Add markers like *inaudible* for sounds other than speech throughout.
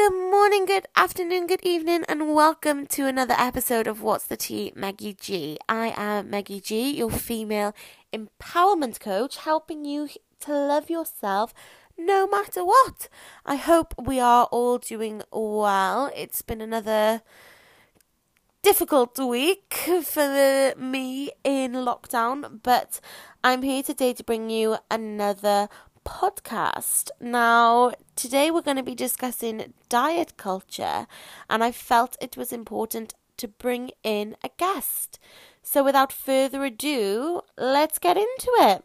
Good morning, good afternoon, good evening, and welcome to another episode of What's the Tea, Maggie G. I am Maggie G, your female empowerment coach, helping you to love yourself no matter what. I hope we are all doing well. It's been another difficult week for me in lockdown, but I'm here today to bring you another podcast. Now, today we're going to be discussing diet culture, and I felt it was important to bring in a guest. So, without further ado, let's get into it.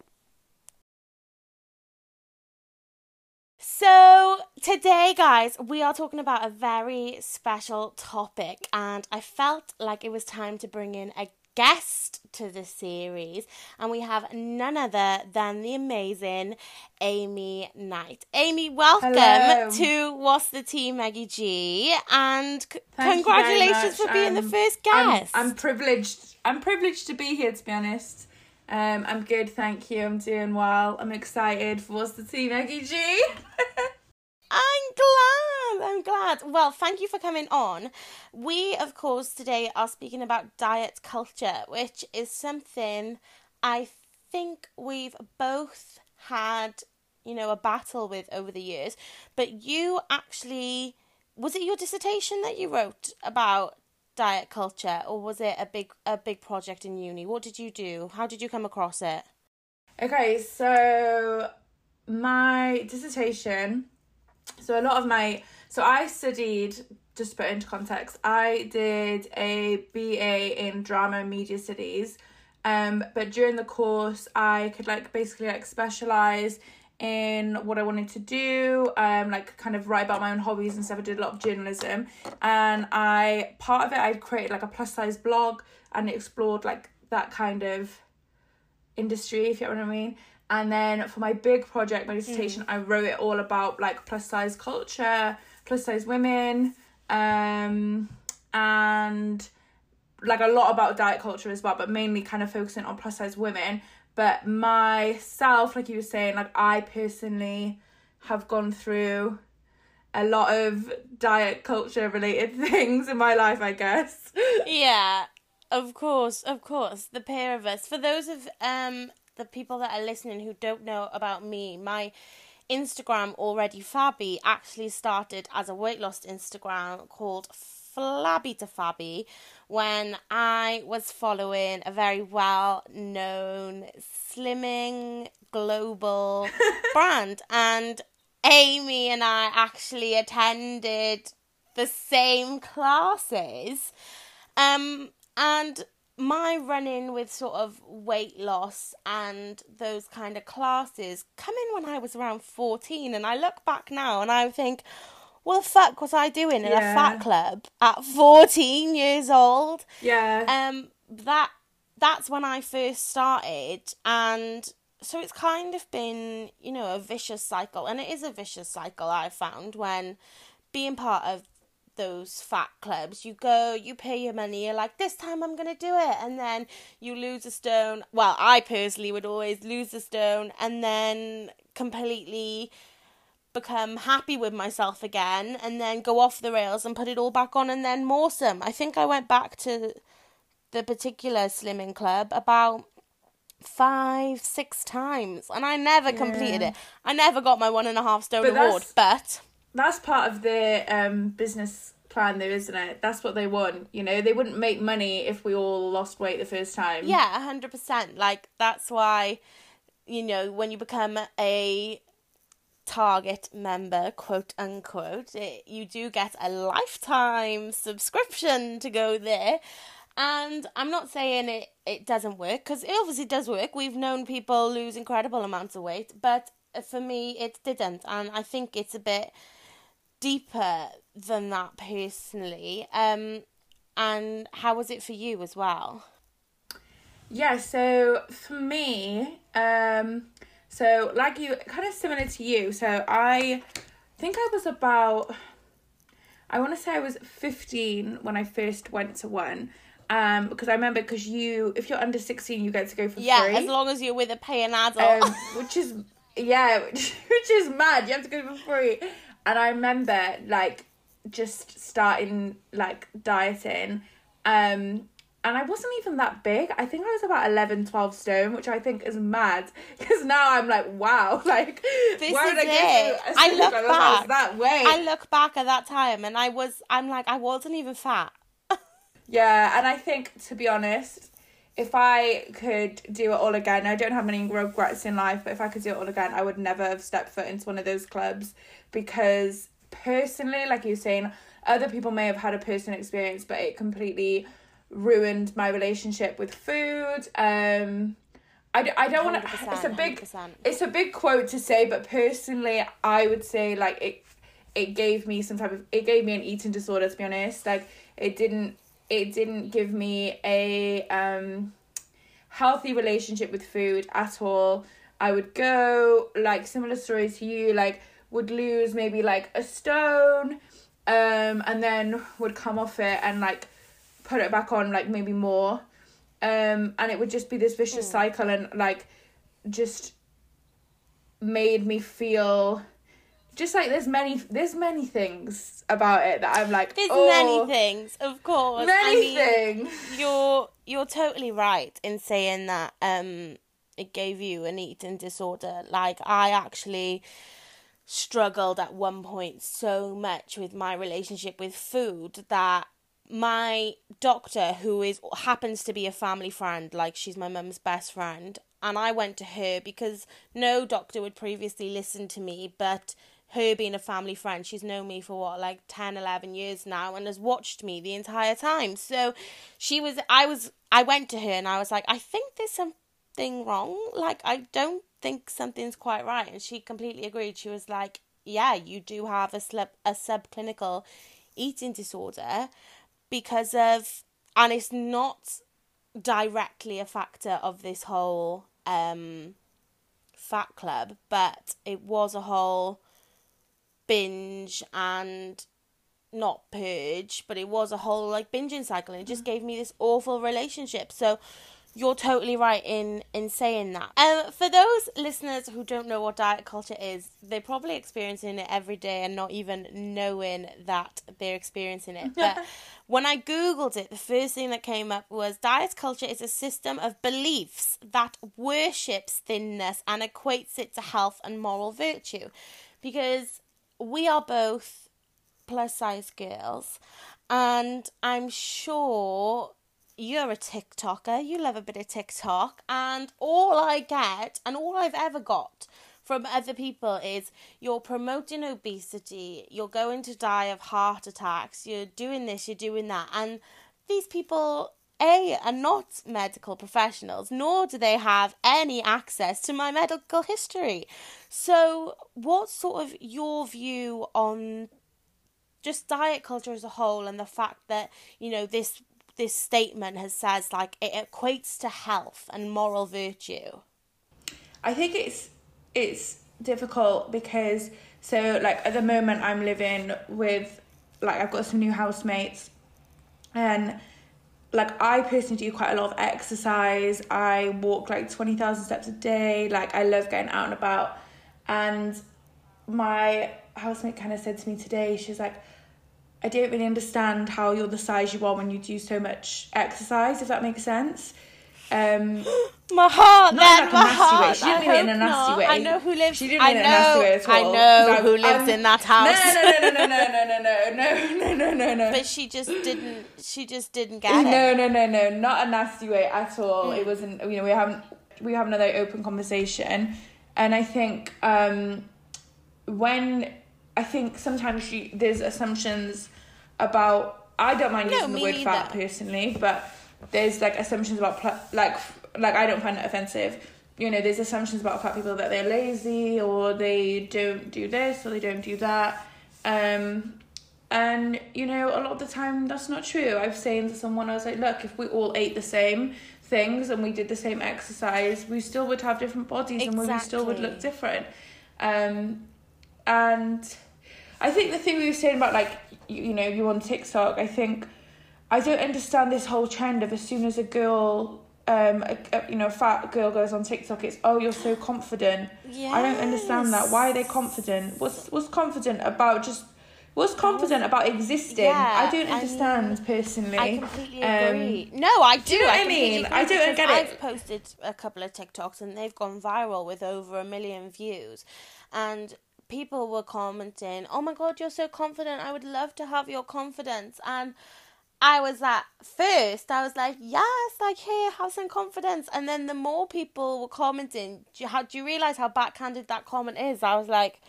So, today, guys, we are talking about a very special topic, and I felt like it was time to bring in a guest to the series, and we have none other than the amazing Amy Knight. Amy, welcome Hello. to What's the Tea, Maggie G, and c- congratulations for being the much. first I'm- guest. I'm, privileged. I'm privileged to be here. To be honest, um, I'm good. Thank you. I'm doing well. I'm excited for what's the tea, Maggie G. *laughs* I'm glad. I'm glad. Well, thank you for coming on. We, of course, today are speaking about diet culture, which is something I think we've both had, you know, a battle with over the years. But you actually, was it your dissertation that you wrote about diet culture, or was it a big a big project in uni? What did you do? How did you come across it? okay, so my dissertation. So a lot of my so I studied just to put into context. I did a BA in drama and media studies. Um, but during the course, I could like basically like specialize in what I wanted to do, um, like kind of write about my own hobbies and stuff. I did a lot of journalism, and I part of it I created like a plus size blog and explored like that kind of industry, if you know what I mean. And then for my big project, my dissertation, I wrote it all about like plus size culture, plus size women, um, and like a lot about diet culture as well, but mainly kind of focusing on plus size women. But myself, like you were saying, like I personally have gone through a lot of diet culture related *laughs* things in my life, I guess. Yeah, of course, of course. The pair of us. For those of um the people that are listening who don't know about me, my Instagram already Fabby actually started as a weight loss Instagram called Flabby to Fabby when I was following a very well known slimming global *laughs* brand and Amy and I actually attended the same classes. Um, and my running with sort of weight loss and those kind of classes come in when I was around 14. And I look back now and I think, what the fuck was I doing in a fat club at 14 years old? Yeah. um that that's when I first started and so it's kind of been you know a vicious cycle and it is a vicious cycle I found when being part of those fat clubs you go you pay your money you're like this time I'm going to do it and then you lose a stone well I personally would always lose a stone and then completely become happy with myself again and then go off the rails and put it all back on and then more some. I think I went back to the particular slimming club about five, six times and I never completed Yeah. it. I never got my one and a half stone But award, but that's part of their um business plan though isn't it that's what they want you know they wouldn't make money if we all lost weight the first time yeah, hundred percent. Like that's why, you know, when you become a Target member, quote unquote, it, you do get a lifetime subscription to go there. And I'm not saying it, it doesn't work because it obviously does work. We've known people lose incredible amounts of weight, but for me, it didn't. And I think it's a bit deeper than that personally. Um, and how was it for you as well? yeah so for me um so like you kind of similar to you so i think i was about i want to say i was 15 when i first went to one um because i remember because you if you're under 16 you get to go for Yeah, free as long as you're with a paying adult. um, which is yeah, which, *laughs* which is mad. You have to go for free. And I remember like just starting like dieting. Um, and I wasn't even that big. I think I was about 11, 12 stone, which I think is mad. Because now I'm like, wow, *laughs* like, This why is would I it. I look back. that way? I look back at that time and I was, I'm like, I wasn't even fat. *laughs* Yeah, and I think to be honest, if I could do it all again, I don't have any regrets in life, but if I could do it all again, I would never have stepped foot into one of those clubs because personally, like you're saying, other people may have had a personal experience, but it completely ruined my relationship with food. Um, I, d- I don't want to. 100%, It's a big 100%. it's a big quote to say, but personally, I would say like it it gave me some type of it gave me an eating disorder to be honest. Like it didn't it didn't give me a um healthy relationship with food at all. I would go like similar stories to you, like would lose maybe like a stone, um, and then would come off it and like put it back on like maybe more. Um, and it would just be this vicious cycle and like just made me feel just like there's many there's many things about it that I'm like There's oh, many things, of course. many I mean, things. you're you're totally right in saying that um it gave you an eating disorder like i actually struggled at one point so much with my relationship with food that my doctor who is happens to be a family friend like she's my mum's best friend and i went to her because no doctor would previously listen to me but her being a family friend. She's known me for what like 10 11 years now and has watched me the entire time. So she was i was i went to her and i was like i think there's something wrong. Like i don't think something's quite right. And she completely agreed. She was like yeah you do have a slip a subclinical eating disorder because of and it's not directly a factor of this whole um fat club but it was a whole binge and not purge but it was a whole like binging cycle and it just gave me this awful relationship so you're totally right in in saying that. Um, for those listeners who don't know what diet culture is, they're probably experiencing it every day and not even knowing that they're experiencing it. But *laughs* when I googled it, the first thing that came up was diet culture is a system of beliefs that worships thinness and equates it to health and moral virtue, because we are both plus size girls, and I'm sure you're a TikToker, you love a bit of TikTok, and all I get, and all I've ever got from other people is you're promoting obesity, you're going to die of heart attacks, you're doing this, you're doing that, and these people. A are not medical professionals, nor do they have any access to my medical history. So, what's sort of your view on just diet culture as a whole and the fact that you know this this statement has says like it equates to health and moral virtue I think it's it's difficult because so like at the moment I'm living with like I've got some new housemates and like I personally do quite a lot of exercise. I walk like 20,000 steps a day. Like I love getting out and about. And my housemate kind of said to me today, she's like, I don't really understand how you're the size you are when you do so much exercise, if that makes sense. Um, my heart Not in like a my nasty way. heart She didn't I mean it in a nasty not. way. I know who lives She didn't I mean know it in a nasty way at I all, know 'cause who lives I'm- in that house No, no, no, no, no, no, no, no, no, no, no, no, no. but she just didn't she just didn't get it No, no, no, no, not a nasty way at all. It wasn't. You know, we haven't. We have another open conversation, and I think um, when I think sometimes you there's assumptions about. I don't mind No, using the word fat personally, but there's like assumptions about like like I don't find it offensive. You know, there's assumptions about fat people that they're lazy or they don't do this or they don't do that. Um, and you know, a lot of the time that's not true. I've saying to someone, I was like, look, if we all ate the same things and we did the same exercise, we still would have different bodies and we still would look different. Um, and I think the thing we were saying about like you, you know you on TikTok, I think I don't understand this whole trend of as soon as a girl. Um, a, a, you know, a fat girl goes on TikTok. It's oh, you're so confident. I don't understand that. Why are they confident? What's what's confident about just was confident about existing. Yeah, I don't I understand personally. I completely Um, agree. no, I do. you know I completely mean? I don't get it. I've posted a couple of TikToks and they've gone viral with over a million views, and people were commenting, "Oh my god, you're so confident! I would love to have your confidence." And I was at first, I was like, "Yes, like here, have some confidence." And then the more people were commenting, do you, how, do you realize how backhanded that comment is? I was like.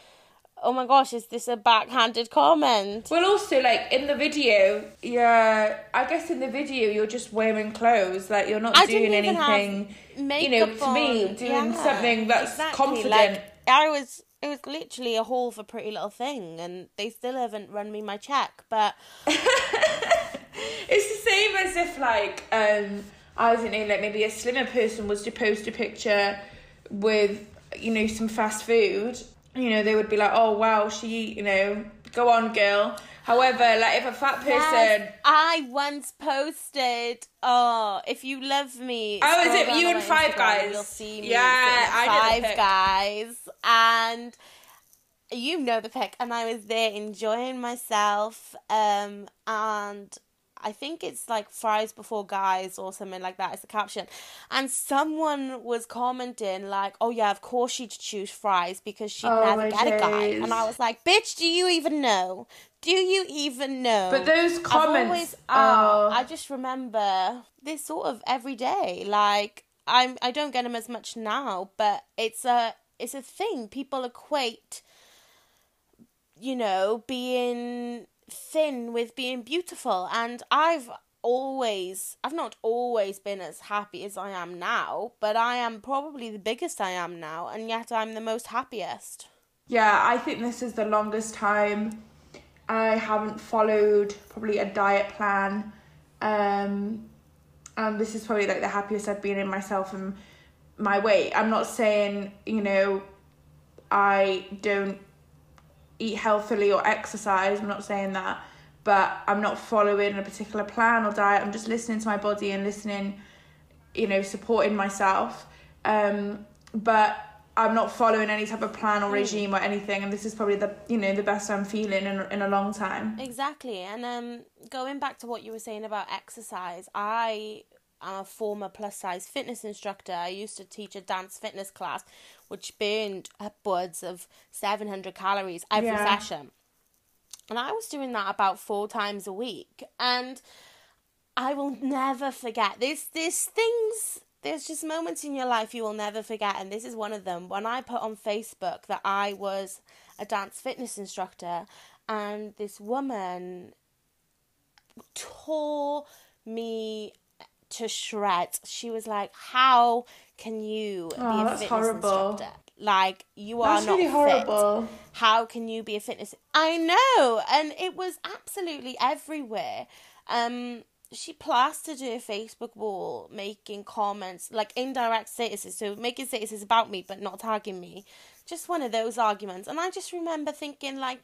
Oh my gosh, is this a backhanded comment? Well, also like in the video, yeah, I guess in the video you're just wearing clothes, like you're not I doing didn't even have anything. You know, to me, doing Yeah, something that's exactly. confident. Like, I was, it was literally a haul for Pretty Little Thing, and they still haven't run me my check. But *laughs* *laughs* It's the same as if like um I don't know, like maybe a slimmer person was to post a picture with you know some fast food. You know, they would be like, "Oh wow, she you know, go on, girl." However, like if a fat person. Yes, I once posted, "Oh, if you love me." Oh, is it you and Five Instagram, Guys? You'll see me. Yeah, I Five did the pic. Guys, and you know the pic, and I was there enjoying myself. Um, and I think it's like fries before guys or something like that is the caption. And someone was commenting like, "Oh yeah, of course she'd choose fries because she'd Oh, never get a guy." And I was like, "Bitch, do you even know? Do you even know?" But those comments. always, oh, uh, I just remember this sort of every day. Like I'm, I don't get them as much now, but it's a, it's a thing. People equate, you know, being thin with being beautiful, and I've always, I've not always been as happy as I am now, but I am probably the biggest I am now, and yet I'm the most happiest. Yeah, I think this is the longest time I haven't followed probably a diet plan. Um, and this is probably like the happiest I've been in myself and my weight. I'm not saying, you know, I don't eat healthily or exercise. I'm not saying that. But I'm not following a particular plan or diet. I'm just listening to my body and listening, you know, supporting myself. Um, but I'm not following any type of plan or regime or anything. And this is probably the, you know, the best I'm feeling in, in a long time. Exactly. And um going back to what you were saying about exercise, I am a former plus size fitness instructor. I used to teach a dance fitness class which burned upwards of 700 calories every Yeah. session. And I was doing that about 4 times a week and I will never forget. There's there's things there's just moments in your life you will never forget and this is one of them. When I put on Facebook that I was a dance fitness instructor and this woman tore me to shreds. She was like, "How can you be Oh, a fitness horrible. instructor? Like you are That's not really fit. horrible. How can you be a fitness? I know, and it was absolutely everywhere. Um, she plastered her Facebook wall, making comments like indirect statuses, so making statuses about me but not tagging me. Just one of those arguments, and I just remember thinking like,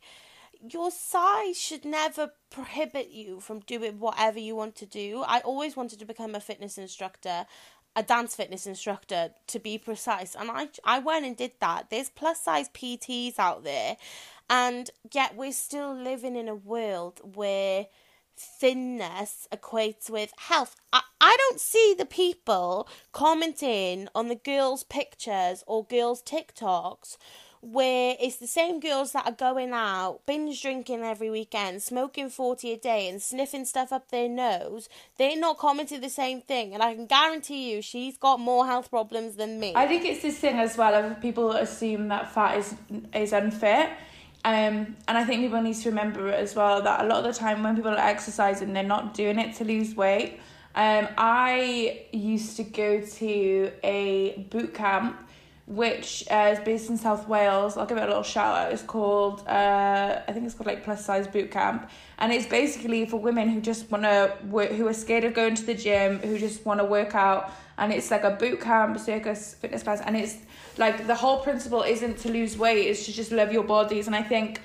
your size should never prohibit you from doing whatever you want to do. I always wanted to become a fitness instructor, a dance fitness instructor to be precise, and I I went and did that. There's plus size PTs out there, and yet we're still living in a world where thinness equates with health. I, I don't see the people commenting on the girls' pictures or girls' TikToks where it's the same girls that are going out, binge drinking every weekend, smoking 40 a day, and sniffing stuff up their nose. They're not commenting the same thing, and I can guarantee you she's got more health problems than me. I think it's this thing as well of people assume that fat is is unfit. Um, and I think people need to remember as well that a lot of the time when people are exercising, they're not doing it to lose weight. Um, I used to go to a boot camp which uh, is based in South Wales. I'll give it a little shout out. It's called, uh, I think it's called like Plus Size Boot Camp, and it's basically for women who just want to work, who are scared of going to the gym, who just want to work out, and it's like a boot camp, circus fitness class, and it's like the whole principle isn't to lose weight; it's to just love your bodies, and I think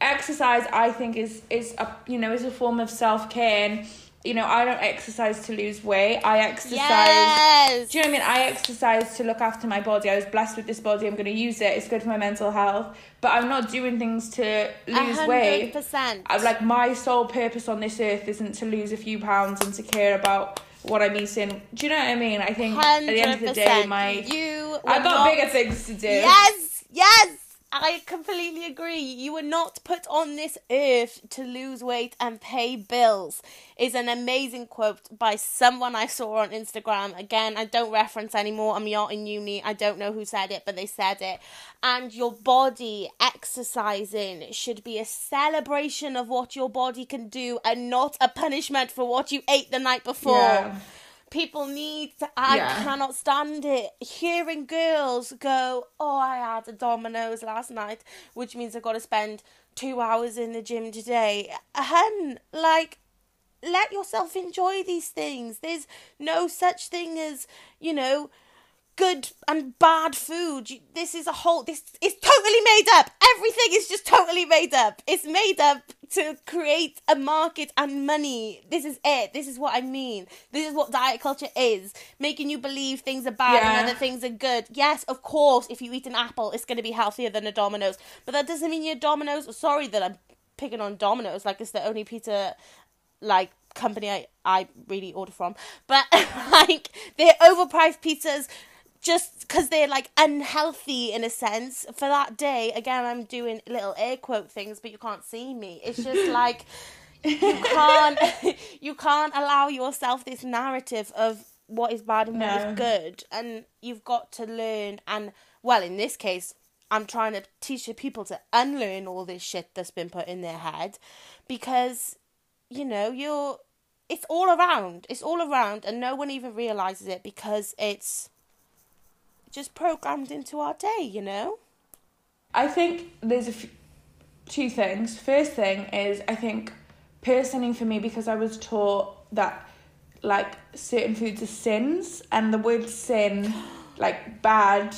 exercise, I think is is a you know is a form of self care and you know, I don't exercise to lose weight. I exercise. Yes. Do you know what I mean? I exercise to look after my body. I was blessed with this body. I'm going to use it. It's good for my mental health. But I'm not doing things to lose A weight. hundred percent. I'm like my sole purpose on this earth isn't to lose a few pounds and to care about what I'm eating. Do you know what I mean? I think at the end of the day, 100%. my you I've were got not- bigger things to do. Yes, yes. I completely agree. You were not put on this earth to lose weight and pay bills. Is an amazing quote by someone I saw on Instagram. Again, I don't reference anymore. I'm not in uni. I don't know who said it, but they said it. And your body exercising should be a celebration of what your body can do and not a punishment for what you ate the night before Yeah. People need to i Yeah. cannot stand it. Hearing girls go oh i had a Domino's last night which means i've got to spend two hours in the gym today. Hun like let yourself enjoy these things. There's no such thing as you know good and bad food. You- this is a whole this is totally made up. Everything is just totally made up. It's made up to create a market and money. This is it. This is what i mean. This is what diet culture is. Making you believe things are bad Yeah. and other things are good. Yes of course if you eat an apple it's going to be healthier than a domino's. But that doesn't mean your domino's. Sorry that i'm picking on domino's like it's the only pizza like company I, I really order from. But *laughs* like they're overpriced pizzas just because they're like unhealthy in a sense for that day. Again, I'm doing little air quote things, but you can't see me. It's just *laughs* like you can't *laughs* you can't allow yourself this narrative of what is bad and what No. is good, and you've got to learn. And well, in this case. I'm trying to teach the people to unlearn all this shit that's been put in their head because you know you're it's all around it's all around and no one even realizes it because it's just programmed into our day you know I think there's a f- two things. First thing is I think personally for me because I was taught that like certain foods are sins and the word sin like bad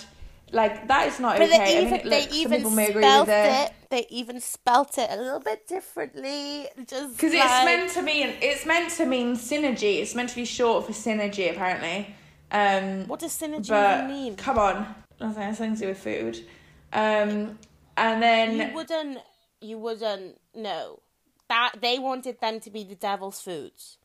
like that is not but okay. they I even mean, they look, some even people may agree spelt with it. it they even spelt it a little bit differently just Because like, it's meant to mean it's meant to mean synergy. It's meant to be short for synergy, apparently. Um, what does synergy even mean come on, nothing has something to do with food. Um, and then you wouldn't you wouldn't know that they wanted them to be the devil's foods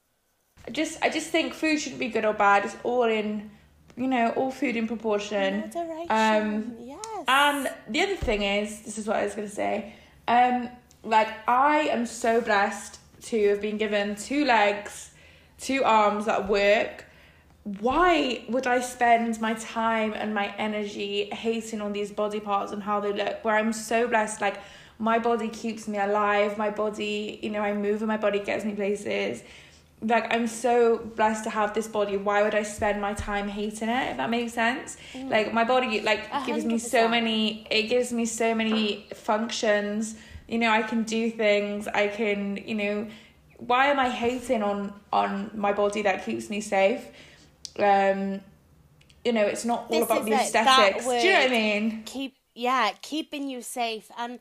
I just I just think food shouldn't be good or bad. It's all in, you know, all food in proportion. Moderation. Um, yes And the other thing is, this is what I was gonna say. Um, like I am so blessed to have been given two legs, two arms that work. Why would I spend my time and my energy hating on these body parts and how they look? Where I'm so blessed, like my body keeps me alive. My body, you know, I move and my body gets me places. Like I'm so blessed to have this body. Why would I spend my time hating it? If that makes sense. Mm. Like my body, like A gives me so many. It gives me so many functions. You know, I can do things. I can, you know, why am I hating on on my body that keeps me safe? Um, you know, it's not all This about the it, aesthetics. Do you know what I mean? keep yeah keeping you safe and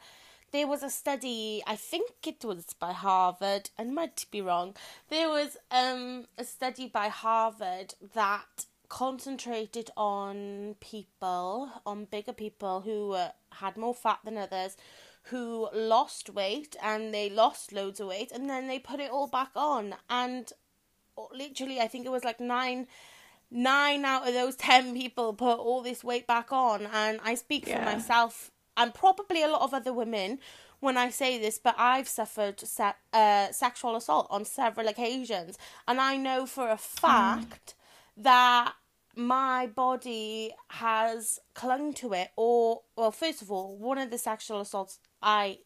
there was a study i think it was by harvard and might be wrong there was um a study by harvard that concentrated on people on bigger people who uh, had more fat than others who lost weight and they lost loads of weight and then they put it all back on and literally i think it was like nine nine out of those ten people put all this weight back on and i speak for Yeah. myself and probably a lot of other women when i say this but i've suffered se- uh, sexual assault on several occasions and i know for a fact that my body has clung to it or well first of all one of the sexual assaults i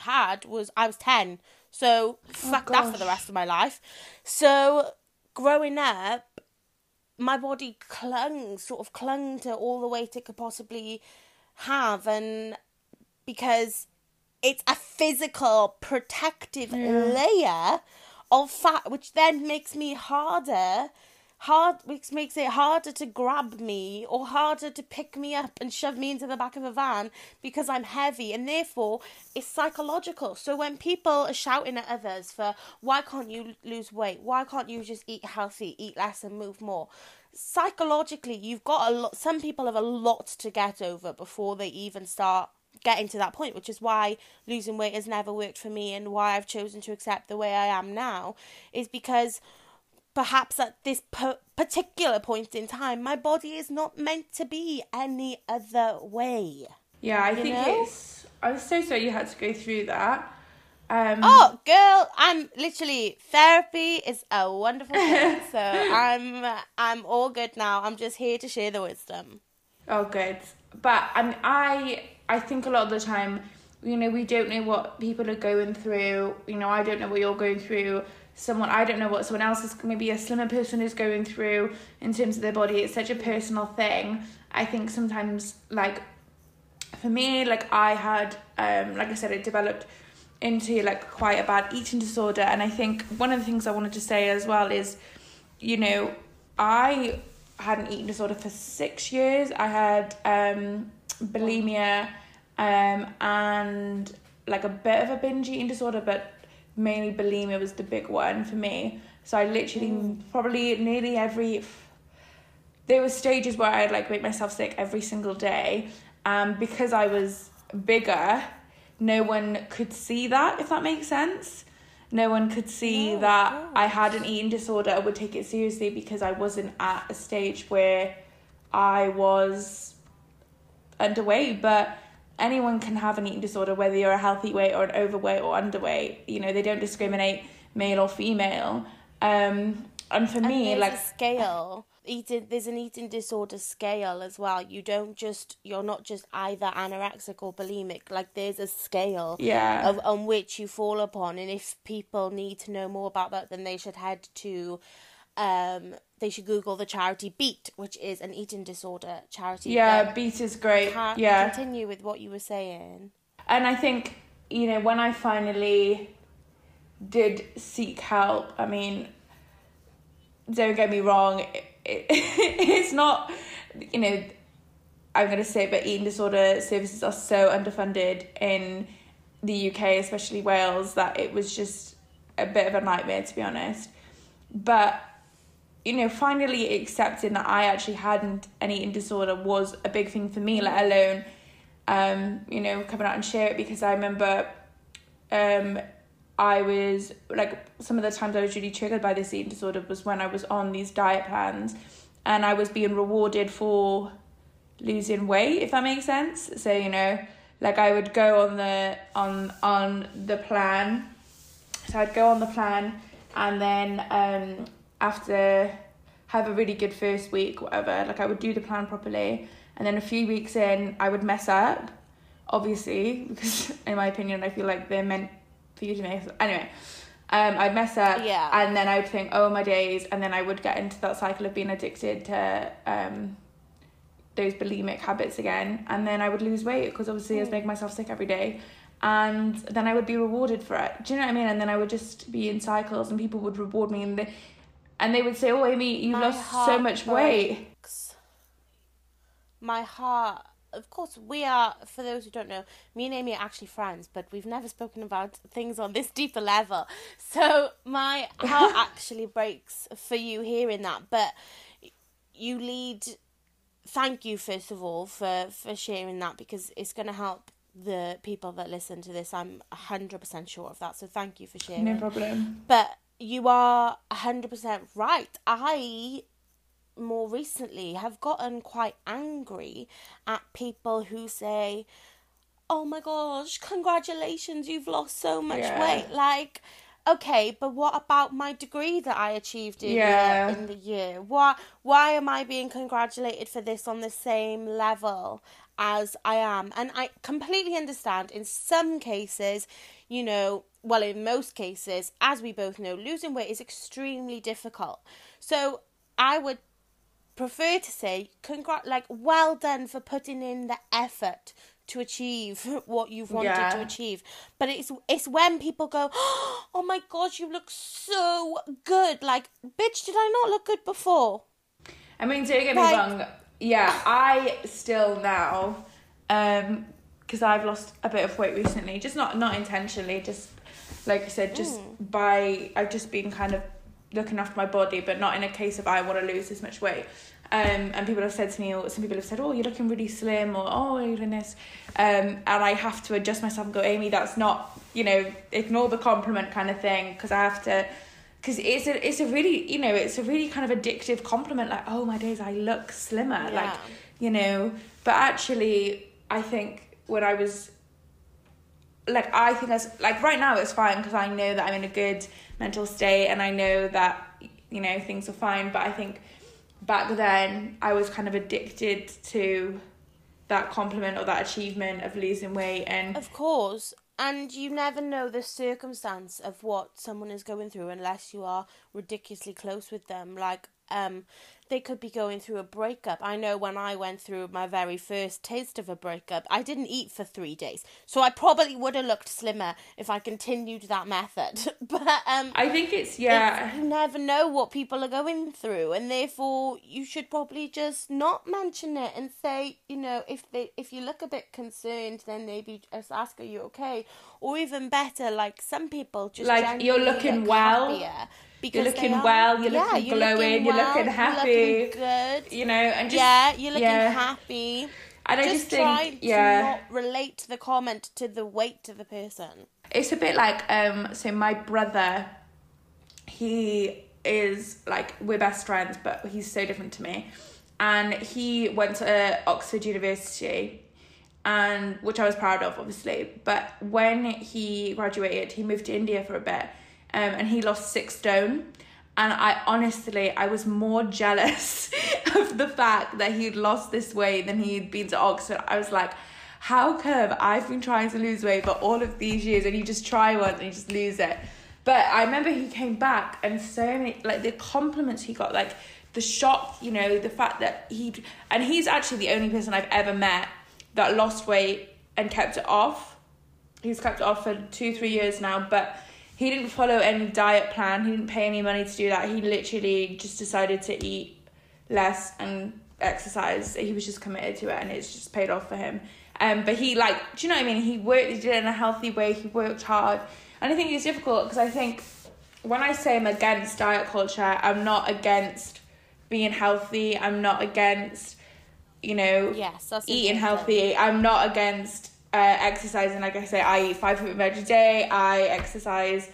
had was i was 10 so fuck that for the rest of my life. So growing up my body clung, sort of clung to all the weight it could possibly have, and because it's a physical protective layer of fat, which then makes me harder hard which makes it harder to grab me or harder to pick me up and shove me into the back of a van because I'm heavy and therefore it's psychological. So when people are shouting at others for why can't you lose weight? Why can't you just eat healthy, eat less and move more? Psychologically, you've got a lot some people have a lot to get over before they even start getting to that point, which is why losing weight has never worked for me and why I've chosen to accept the way I am now is because perhaps at this per- particular point in time, my body is not meant to be any other way. Yeah, I You think know? it's. I'm so sorry you had to go through that. Um, Oh, girl, I'm literally therapy is a wonderful thing. *laughs* so I'm I'm all good now. I'm just here to share the wisdom. Oh, good. But um, I I think a lot of the time, you know, we don't know what people are going through. You know, I don't know what you're going through. Someone I don't know what someone else is maybe a slimmer person is going through in terms of their body. It's such a personal thing. I think sometimes like for me, like I had um like I said, it developed into like quite a bad eating disorder and I think one of the things I wanted to say as well is, you know, I had an eating disorder for six years. I had um bulimia um and like a bit of a binge eating disorder but mainly bulimia was the big one for me. So I literally probably nearly every there were stages where I'd like make myself sick every single day. Um, because I was bigger, no one could see that, if that makes sense. No one could see No, that I had an eating disorder or would take it seriously because I wasn't at a stage where I was underweight. But anyone can have an eating disorder, whether you're a healthy weight or an overweight or underweight. You know, they don't discriminate male or female. Um, and for And me, like scale. Eating there's an eating disorder scale as well. You don't just you're not just either anorexic or bulimic. Like there's a scale yeah, of on which you fall upon and if people need to know more about that then they should head to um they should google the charity beat which is an eating disorder charity yeah, that beat is great. yeah, continue with what you were saying and I think you know when I finally did seek help. I mean, don't get me wrong, it, it, *laughs* it's not you know I'm gonna say, but eating disorder services are so underfunded in the UK, especially Wales, that it was just a bit of a nightmare to be honest. But you know, finally accepting that I actually hadn't an eating disorder was a big thing for me, let alone um, you know, coming out and share it because I remember um I was like some of the times I was really triggered by this eating disorder was when I was on these diet plans and I was being rewarded for losing weight, if that makes sense. So, you know, like I would go on the on on the plan. So I'd go on the plan and then um after have a really good first week, whatever, like I would do the plan properly and then a few weeks in I would mess up, obviously, *laughs* because in my opinion I feel like they're meant for you to mess anyway. Um, I'd mess up, Yeah. and then I would think, "Oh my days," and then I would get into that cycle of being addicted to um, those bulimic habits again, and then I would lose weight because obviously I was making myself sick every day, and then I would be rewarded for it. Do you know what I mean? And then I would just be in cycles, and people would reward me, and they, and they would say, "Oh, Amy, you've My lost so much weight." breaks. my heart of course we are for those who don't know me and amy are actually friends but we've never spoken about things on this deeper level so my heart *laughs* actually breaks for you hearing that but you lead thank you first of all for for sharing that because it's going to help the people that listen to this i'm 100% sure of that so thank you for sharing No problem. but you are 100% right i more recently have gotten quite angry at people who say, "Oh my gosh, congratulations, you've lost so much Yeah. weight." Like, okay, but what about my degree that I achieved earlier uh, Yeah. in the year? Why why am I being congratulated for this on the same level as I am? And I completely understand in some cases, you know, well in most cases, as we both know, losing weight is extremely difficult. So I would prefer to say congrat like well done for putting in the effort to achieve *laughs* what you've wanted Yeah. to achieve. But it's it's when people go, *gasps* "Oh my god, you look so good." Like, bitch, did I not look good before? I mean, don't get me wrong. Yeah, *laughs* I still now, um, because I've lost a bit of weight recently. Just not not intentionally. Just like I said, just by I've just been kind of looking after my body, but not in a case of I want to lose this much weight. Um, and people have said to me, or some people have said, "Oh, you're looking really slim," or "Oh, you're doing this," um, and I have to adjust myself and go, "Amy, that's not you know, ignore the compliment kind of thing," because I have to because it's a it's a really you know it's a really kind of addictive compliment like oh my days I look slimmer like you know? But actually I think when I was like I think as like right now it's fine because I know that I'm in a good mental state and I know that you know things are fine but I think back then I was kind of addicted to that compliment or that achievement of losing weight and Of course. And you never know the circumstance of what someone is going through unless you are ridiculously close with them. Like, um, they could be going through a breakup. I know when I went through my very first taste of a breakup, I didn't eat for three days. So I probably would have looked slimmer if I continued that method. *laughs* but, um, I think it's it's- yeah you never know what people are going through, and therefore you should probably just not mention it and say, you know, if they if you look a bit concerned, then maybe just ask, "Are you okay?" Or even better, like some people just Like, you're looking look well, happier because you're looking well, you're Yeah, looking glowing, you're looking happy. you're looking good. you know and just yeah, you're looking yeah. happy. and I just, just think try yeah to not relate the comment to the weight of the person. it's a bit like um so my brother he is like we're best friends but he's so different to me and he went to oxford university and which i was proud of obviously but when he graduated he moved to india for a bit um, and he lost six stone and i honestly i was more *laughs* jealous of the fact that he'd lost this weight than he'd been to oxford i was like how come I've been trying to lose weight for all of these years and you just try once and you just lose it? But I remember he came back and so many, like the compliments he got, like the shock, you know, the fact that he, and he's actually the only person I've ever met that lost weight and kept it off. He's kept it off for two, three years now, but he didn't follow any diet plan. He didn't pay any money to do that. He literally just decided to eat less and exercise. He was just committed to it, and it's just paid off for him. Um, but he like, do you know what I mean? He worked, he did it in a healthy way. He worked hard, and I think it's difficult because I think when I say I'm against diet culture, I'm not against being healthy. I'm not against, you know, Yes, eating healthy. I'm not against uh, exercising. Like I say, I eat five fruit and veg a day. I exercise.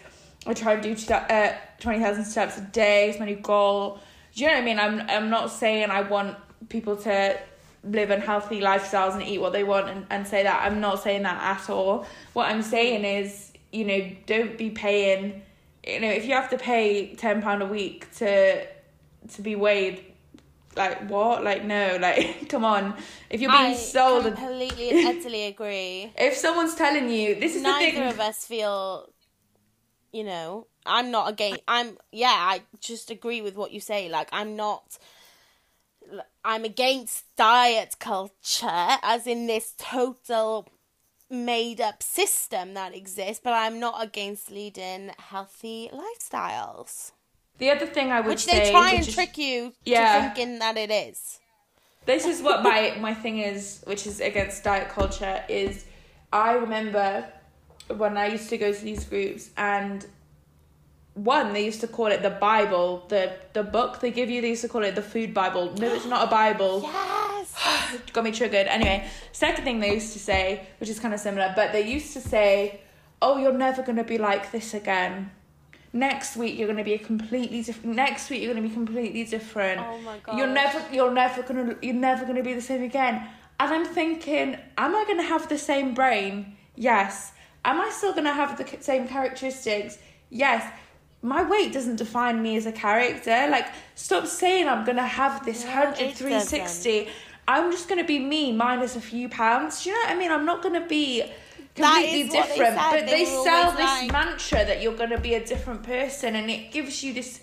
I try and do two, uh, 20,000 steps a day. It's my new goal. Do you know what I mean? I'm, I'm not saying I want people to live unhealthy lifestyles and eat what they want and, and say that. I'm not saying that at all. What I'm saying is, you know, don't be paying, you know, if you have to pay £10 a week to to be weighed, like what? Like no, like *laughs* come on. If you're being I sold, a, completely and utterly agree. *laughs* if someone's telling you this is the Neither thing, of us feel, you know, I'm not against. I'm yeah. I just agree with what you say. Like I'm not. I'm against diet culture, as in this total made up system that exists, but I'm not against leading healthy lifestyles. The other thing I would say. Which say, they try and is- trick you Yeah. to thinking that it is. this is what my my thing is which is against diet culture is i remember when i used to go to these groups and one they used to call it the bible the the book they give you they used to call it the food bible no it's not a bible *gasps* Yes. *sighs* got me triggered anyway second thing they used to say which is kind of similar but they used to say oh you're never going to be like this again next week you're going to be a completely different next week you're going to be completely different. Oh my god. you're never you're never going to you're never going to be the same again. And i'm thinking am i going to have the same brain? Yes. Am i still going to have the same characteristics? Yes. My weight doesn't define me as a character. Like stop saying i'm going to have this No, 100 360 i'm just going to be me minus a few pounds. Do you know what i mean? I'm not going to be completely what they different but they they sell this mantra that you're going to be a different person and it gives you this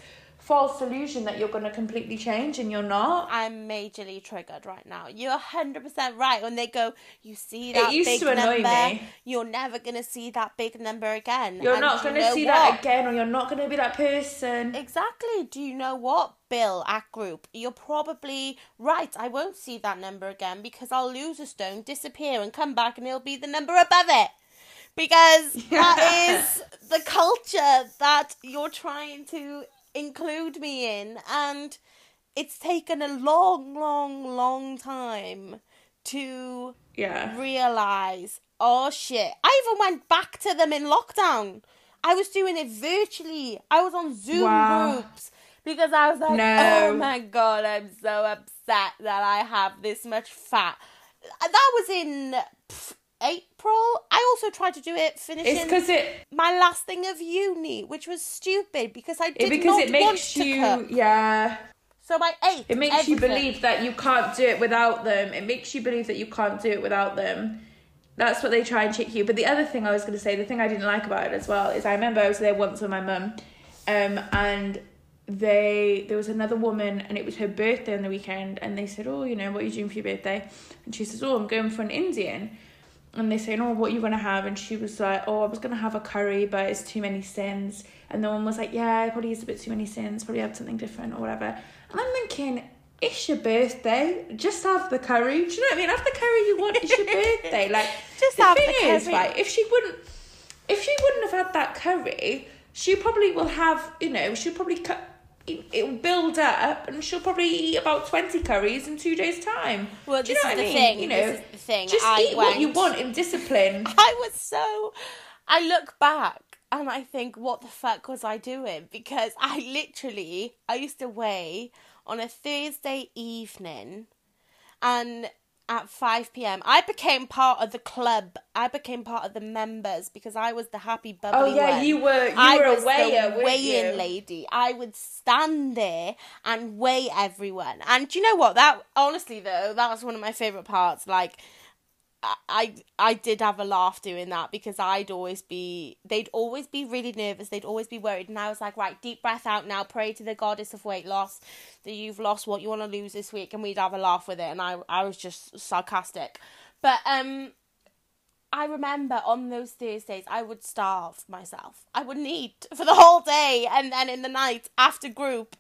false illusion that you're going to completely change and you're not. I'm majorly triggered right now. You're hundred percent right when they go. You see that It used big to annoy number. me. You're never gonna see that big number again. You're And not going to know see what? that again or you're not going to be that person. Exactly. Do you know what, Bill at group? You're probably right. I won't see that number again because I'll lose a stone, disappear, and come back, and it'll be the number above it. Because *laughs* that is the culture that you're trying to include me in, and it's taken a long, long, long time to yeah. realize, oh shit. I even went back to them in lockdown. I was doing it virtually. I was on Zoom Wow. groups because I was like, No. oh my god, I'm so upset that I have this much fat. That was in pff, April. I also tried to do it finishing It's because it, my last thing of uni, which was stupid because I did it because not it want makes to you cook. yeah So I ate. it makes you believe that you can't do it without them it makes you believe that you can't do it without them that's what they try and trick you but the other thing i was going to say the thing i didn't like about it as well is i remember i was there once with my mum um, and they there was another woman and it was her birthday on the weekend and they said oh you know what are you doing for your birthday and she says oh i'm going for an indian and they say, "Oh, what are you gonna have?" And she was like, "Oh, I was gonna have a curry, but it's too many sins." And the one was like, "Yeah, it probably is a bit too many sins. Probably have something different or whatever." And I'm thinking, "It's your birthday. Just have the curry. Do you know what I mean? Have the curry you want. It's your *laughs* birthday. Like, Just the have thing the is, curry. right? If she wouldn't, if she wouldn't have had that curry, she probably will have. You know, she'll probably cut." It'll build up, and she'll probably eat about twenty curries in two days' time. Well, Do you this know is what I the mean? thing. You know, this is the thing. just I eat what you want in discipline. *laughs* I was so. I look back and I think, what the fuck was I doing? Because I literally, I used to weigh on a Thursday evening and at 5 p.m. I became part of the club. I became part of the members because I was the happy bubbly Oh yeah, one. you were you I were was a weigher, the weighing lady. I would stand there and weigh everyone. And do you know what? That honestly though, that was one of my favorite parts. Like, I, I did have a laugh doing that because I'd always be they'd always be really nervous. They'd always be worried, and I was like, right, deep breath out now. Pray to the goddess of weight loss that you've lost what you want to lose this week, and we'd have a laugh with it. And I I was just sarcastic, but um. I remember on those Thursdays I would starve myself. I wouldn't eat for the whole day and then in the night after group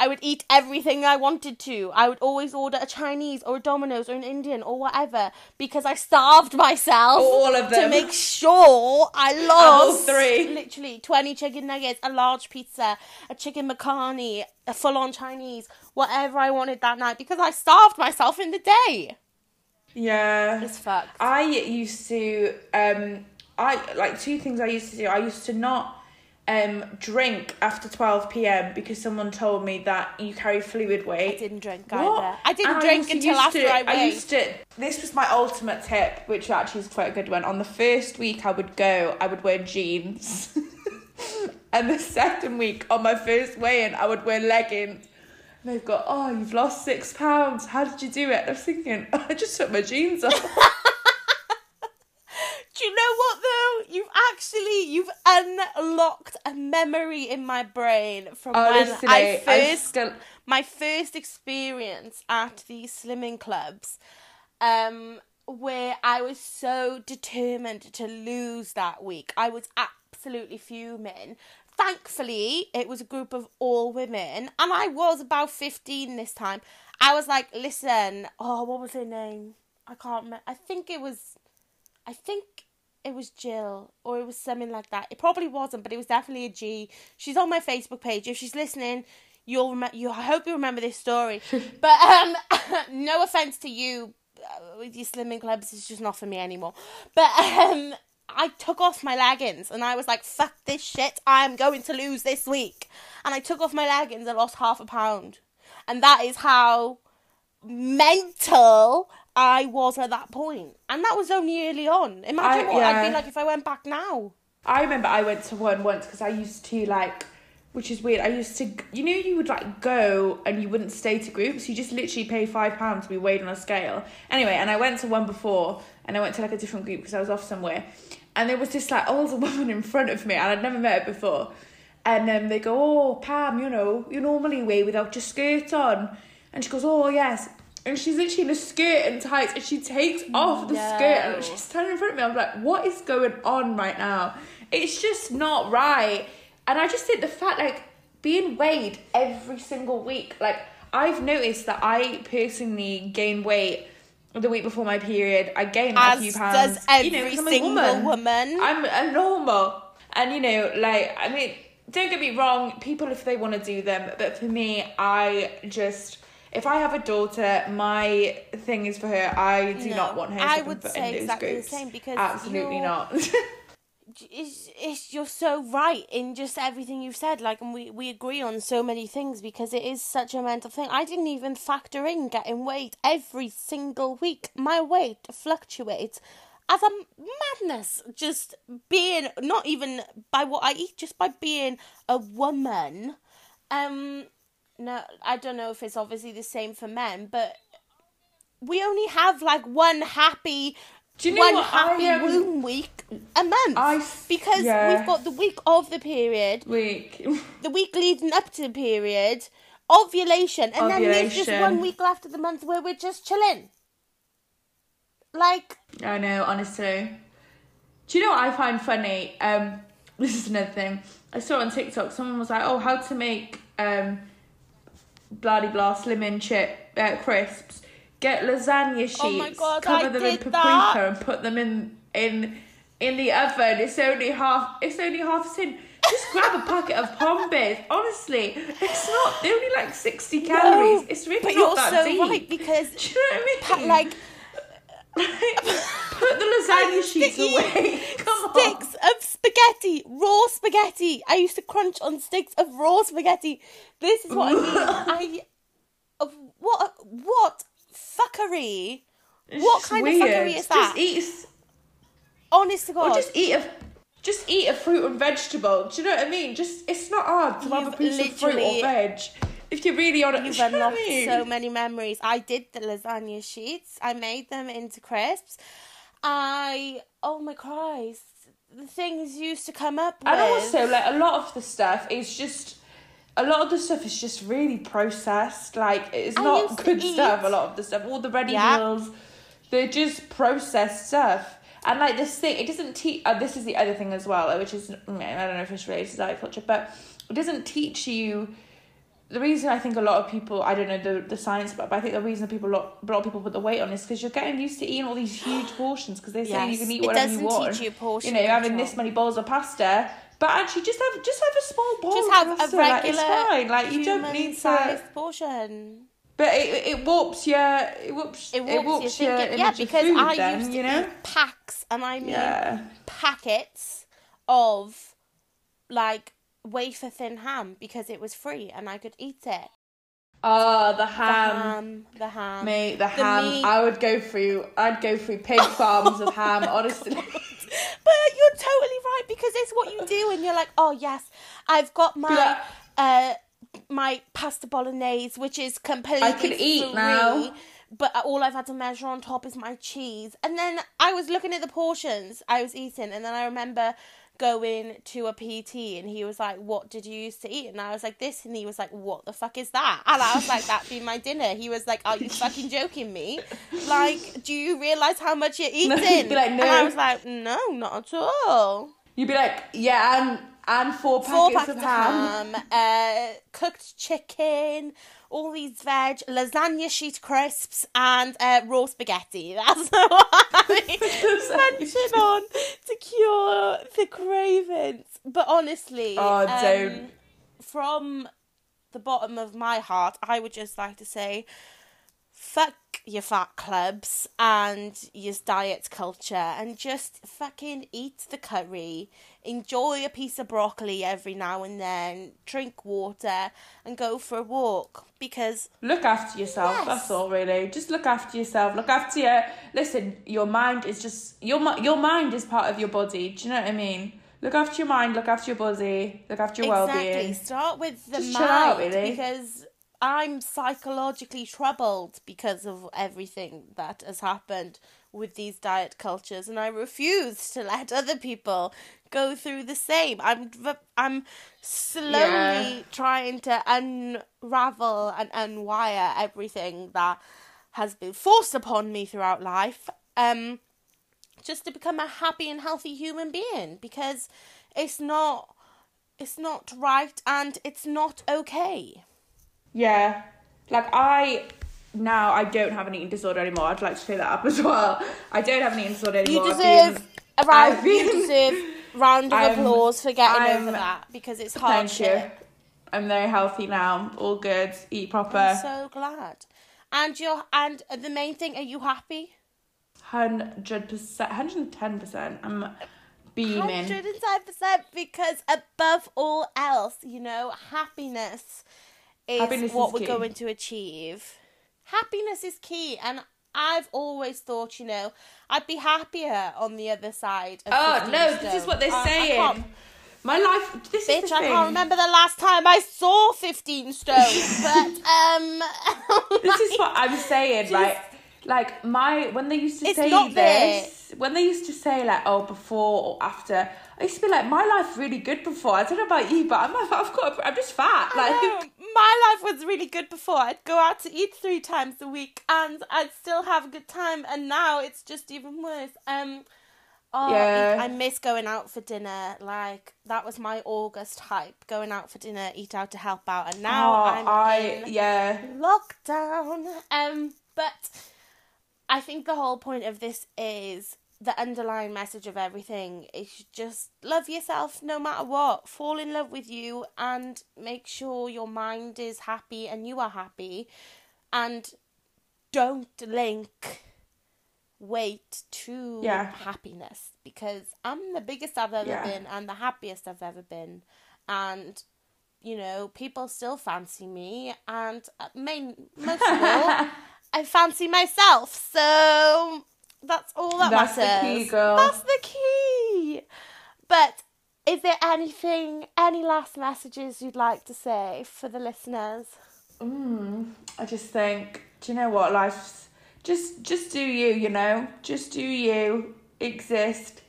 I would eat everything I wanted to. I would always order a Chinese or a Domino's or an Indian or whatever because I starved myself All of to make sure I all lost three. literally 20 chicken nuggets, a large pizza, a chicken macaroni, a full-on Chinese, whatever I wanted that night because I starved myself in the day. Yeah. It's fucked. I used to um I like two things I used to do. I used to not um drink after 12 p.m. because someone told me that you carry fluid weight. I didn't drink What? either. I didn't And drink until after to- I weighed. I used to. This was my ultimate tip, which actually is quite a good one. On the first week I would go, I would wear jeans, *laughs* and the second week on my first weigh-in, I would wear leggings. And they've got, oh, you've lost six pounds. How did you do it? I was thinking, oh, *laughs* I just took my jeans off. *laughs* Do you know what though? You've actually you've unlocked a memory in my brain from Honestly, when I first my first experience at these slimming clubs, um, where I was so determined to lose that week. I was absolutely fuming. Thankfully, it was a group of all women, and I was about fifteen this time. I was like, "Listen, oh, what was her name? I can't remember. I think it was." I think it was Jill or it was something like that. It probably wasn't, but it was definitely a G. She's on my Facebook page. If she's listening, you'll rem- you. I hope you remember this story. *laughs* but um, *laughs* no offense to you uh, with your slimming clubs, it's just not for me anymore. But um, I took off my leggings and I was like, "Fuck this shit! I'm going to lose this week." And I took off my leggings and lost half a pound, and that is how mental I was at that point. And that was only early on. Imagine I- what I'd be like if I went back now. I remember I went to one once because I used to like, which is weird. I used to, you know, you would like go and you wouldn't stay to groups. You just literally pay five pounds to be weighed on a scale. Anyway, and I went to one before, and I went to like a different group because I was off somewhere, and there was this like older *laughs* woman in front of me, and I'd never met her before. and then they go, "Oh, Pam, you know, you normally weigh without your skirt on," and she goes, "Oh yes." And she's literally in a skirt and tights, and she takes off the skirt, and she's standing in front of me. I'm like, "What is going on right now?" It's just not right. And I just think the fact, like, being weighed every single week, like, I've noticed that I personally gain weight the week before my period. I gain like, a few pounds. does every you know, 'cause I'm a single woman. woman. I'm a normal. And, you know, like, I mean, don't get me wrong, people, if they want to do them, but for me, I just. If I have a daughter, my thing is for her. I do No, not want her. I to be would put say in those exactly the same because absolutely not. *laughs* it's, it's you're so right in just everything you've said like and we, we agree on so many things because it is such a mental thing i didn't even factor in getting weight every single week my weight fluctuates as a madness just being not even by what i eat just by being a woman um no i don't know if it's obviously the same for men but we only have like one happy Do you know one what? happy I, um, womb week a month I because yeah. we've got the week of the period, week. the week leading up to the period, ovulation, and then there's just one week left of the month where we're just chilling. Like, I know, honestly. Do you know what I find funny? Um, *laughs* this is another thing. I saw on TikTok. Someone was like, "Oh, how to make um, bloody blah slim and chip uh, crisps? Get lasagna sheets, Oh God, cover I them in paprika, that. and put them in in in the oven. It's only half. It's only half a tin." Just grab a packet of Pom-Bears. Honestly, it's not. They're only like sixty calories. no, it's really but not you're that so deep. right because, *laughs* Do you know what I pa- mean? like, Put the *laughs* lasagna sheets away. *laughs* Come sticks of spaghetti, raw spaghetti. I used to crunch on sticks of raw spaghetti. This is what I mean. *laughs* I, of what, what fuckery? on. What It's kind of fuckery is that? Just eat, Honest to God. or just eat a, just eat a fruit and vegetable. Do you know what I mean? Just it's not hard to have a piece of fruit or veg. If you're really on it, You've *laughs* do you know what unlocked so many memories. I did the lasagna sheets. I made them into crisps. I oh my Christ, the things used to come up with. And also, like a lot of the stuff is just. A lot of the stuff is just really processed. Like it's I not good stuff. A lot of the stuff, all the ready Yeah. meals, they're just processed stuff. And like this thing, it doesn't teach. Uh, this is the other thing as well, which is mm, I don't know if it's related to diet culture, but it doesn't teach you. The reason I think a lot of people, I don't know the, the science, but, but I think the reason people, a lot, a lot of people put the weight on is because you're getting used to eating all these huge portions because they say you can eat whatever you want. teach you portion You know, having this many bowls of pasta, but actually just have just have a small bowl. just have a pasta, like, regular, it's fine. Like you don't need human-sized to. portion. But it it warps your it warps It it warps warps, your thinking. Yeah, because food I then, used you know. packs, and I mean Yeah. packets of like wafer thin ham because it was free and I could eat it. Oh, the The ham. ham, the ham. Mate, the, The ham. meat. I would go through. I'd go through pig *laughs* farms of ham. Honestly, *laughs* But you're totally right because it's what you do, and you're like, oh yes, I've got my Yeah. uh my pasta bolognese, which is completely I can eat free, now. But all I've had to measure on top is my cheese, and then I was looking at the portions I was eating, and then I remember going to a PT and he was like, What did you used to eat? And I was like, This and he was like, What the fuck is that? And I was like, That'd be my dinner. He was like, Are you fucking joking me? Like, do you realise how much you're *laughs* eating? be like, And I was like, No, not at all. you'd be like, yeah, and and four packets, Four packets of of ham. ham, uh, cooked chicken, all these veg, lasagna sheet crisps, and uh, raw spaghetti. *laughs* That's what I mentioned on to cure the cravings. But honestly, Oh, um, don't. from the bottom of my heart, I would just like to say, fuck your fat clubs and your diet culture and just fucking eat the curry. Enjoy a piece of broccoli every now and then. Drink water and go for a walk because Look after yourself. Yes. That's all, really. Just look after yourself. Look after your. Listen, your mind is just your your mind is part of your body. Do you know what I mean? Look after your mind. Look after your body. Look after your exactly well-being. start with the Just mind out, really. because I'm psychologically troubled because of everything that has happened with these diet cultures and I refuse to let *laughs* other people go through the same. I'm I'm slowly yeah. trying to unravel and unwire everything that has been forced upon me throughout life. Um just to become a happy and healthy human being because it's not it's not right and it's not okay. Yeah. Like I now I don't have an eating disorder anymore. I'd like to clear that up as well. I don't have an eating disorder anymore. You deserve been, a round. Been, you deserve round of *laughs* applause for getting I'm, over that because it's hard. Thank you. I'm very healthy now. All good. Eat proper. I'm so glad. And you're and the main thing. Are you happy? Hundred percent. Hundred and ten percent. I'm beaming. Hundred and ten percent because above all else, you know, happiness is happiness what is we're key. going to achieve happiness is key and I've always thought, you know, I'd be happier on the other side. oh no, stone. this is what they're uh, saying. My life. This Bitch, is the I thing. can't remember the last time I saw fifteen stone, *laughs* but um. *laughs* this is what I'm saying, just, right? Like my when they used to say this, there. when they used to say like, oh, before or after. I used to be like, my life really good before. I don't know about you, but I'm, I've got, I'm just fat. Like, my life was really good before. I'd go out to eat three times a week and I'd still have a good time. And now it's just even worse. Um, oh, yeah. I miss going out for dinner. Like that was my August hype: going out for dinner, eat out to help out. And now oh, I'm I, in yeah lockdown. Um, but I think the whole point of this is the underlying message of everything is just love yourself no matter what. Fall in love with you and make sure your mind is happy and you are happy. And don't link weight to yeah. happiness because I'm the biggest I've ever yeah. been and the happiest I've ever been. And you know, people still fancy me, and uh, main most of all, *laughs* I fancy myself. So that's all that That's matters. the key, girl. That's the key. But is there anything, any last messages you'd like to say for the listeners? Mm, I just think, do you know what? Life's just, just do you. You know, just do you. Exist.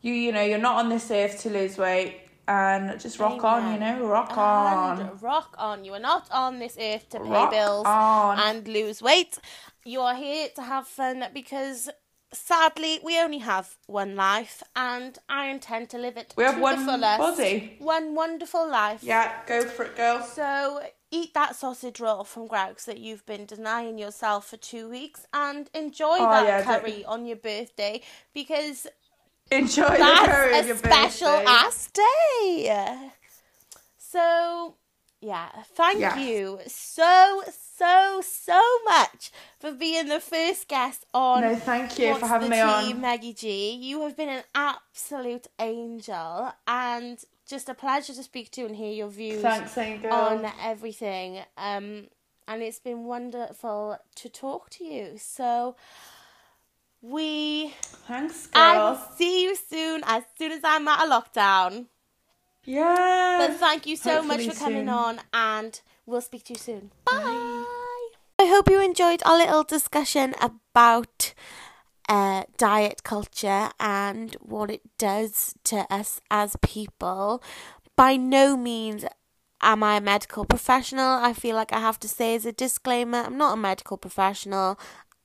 You, you know, you're not on this earth to lose weight and just rock Amen. on, you know, rock and on. Rock on. You are not on this earth to pay rock bills on. and lose weight. You are here to have fun because sadly we only have one life and I intend to live it we have one body. One wonderful life. Yeah, go for it, girl. So eat that sausage roll from Greggs that you've been denying yourself for two weeks and enjoy oh, that yeah, curry on your birthday because Enjoy on your special ass day. So yeah, thank yes. you so so so much for being the first guest on. No, thank you What's for having me on, Maggie G. You have been an absolute angel and just a pleasure to speak to and hear your views Thanks, on everything. Um, and it's been wonderful to talk to you. So we thanks girl. I will see you soon as soon as I'm out of lockdown. Yeah. But thank you so Hopefully much for coming soon. on and we'll speak to you soon. Bye. Bye. I hope you enjoyed our little discussion about uh, diet culture and what it does to us as people. By no means am I a medical professional. I feel like I have to say as a disclaimer, I'm not a medical professional.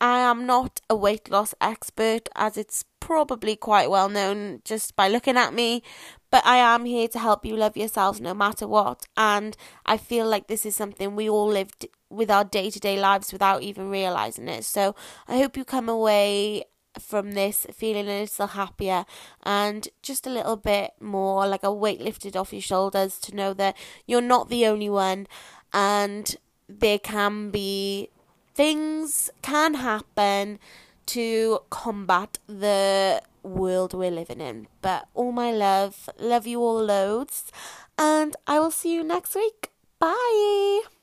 I am not a weight loss expert, as it's probably quite well known just by looking at me, but I am here to help you love yourselves no matter what. And I feel like this is something we all live with our day to day lives without even realizing it. So I hope you come away from this feeling a little happier and just a little bit more like a weight lifted off your shoulders to know that you're not the only one and there can be things can happen to combat the world we're living in. But all my love, love you all loads, and I will see you next week. Bye.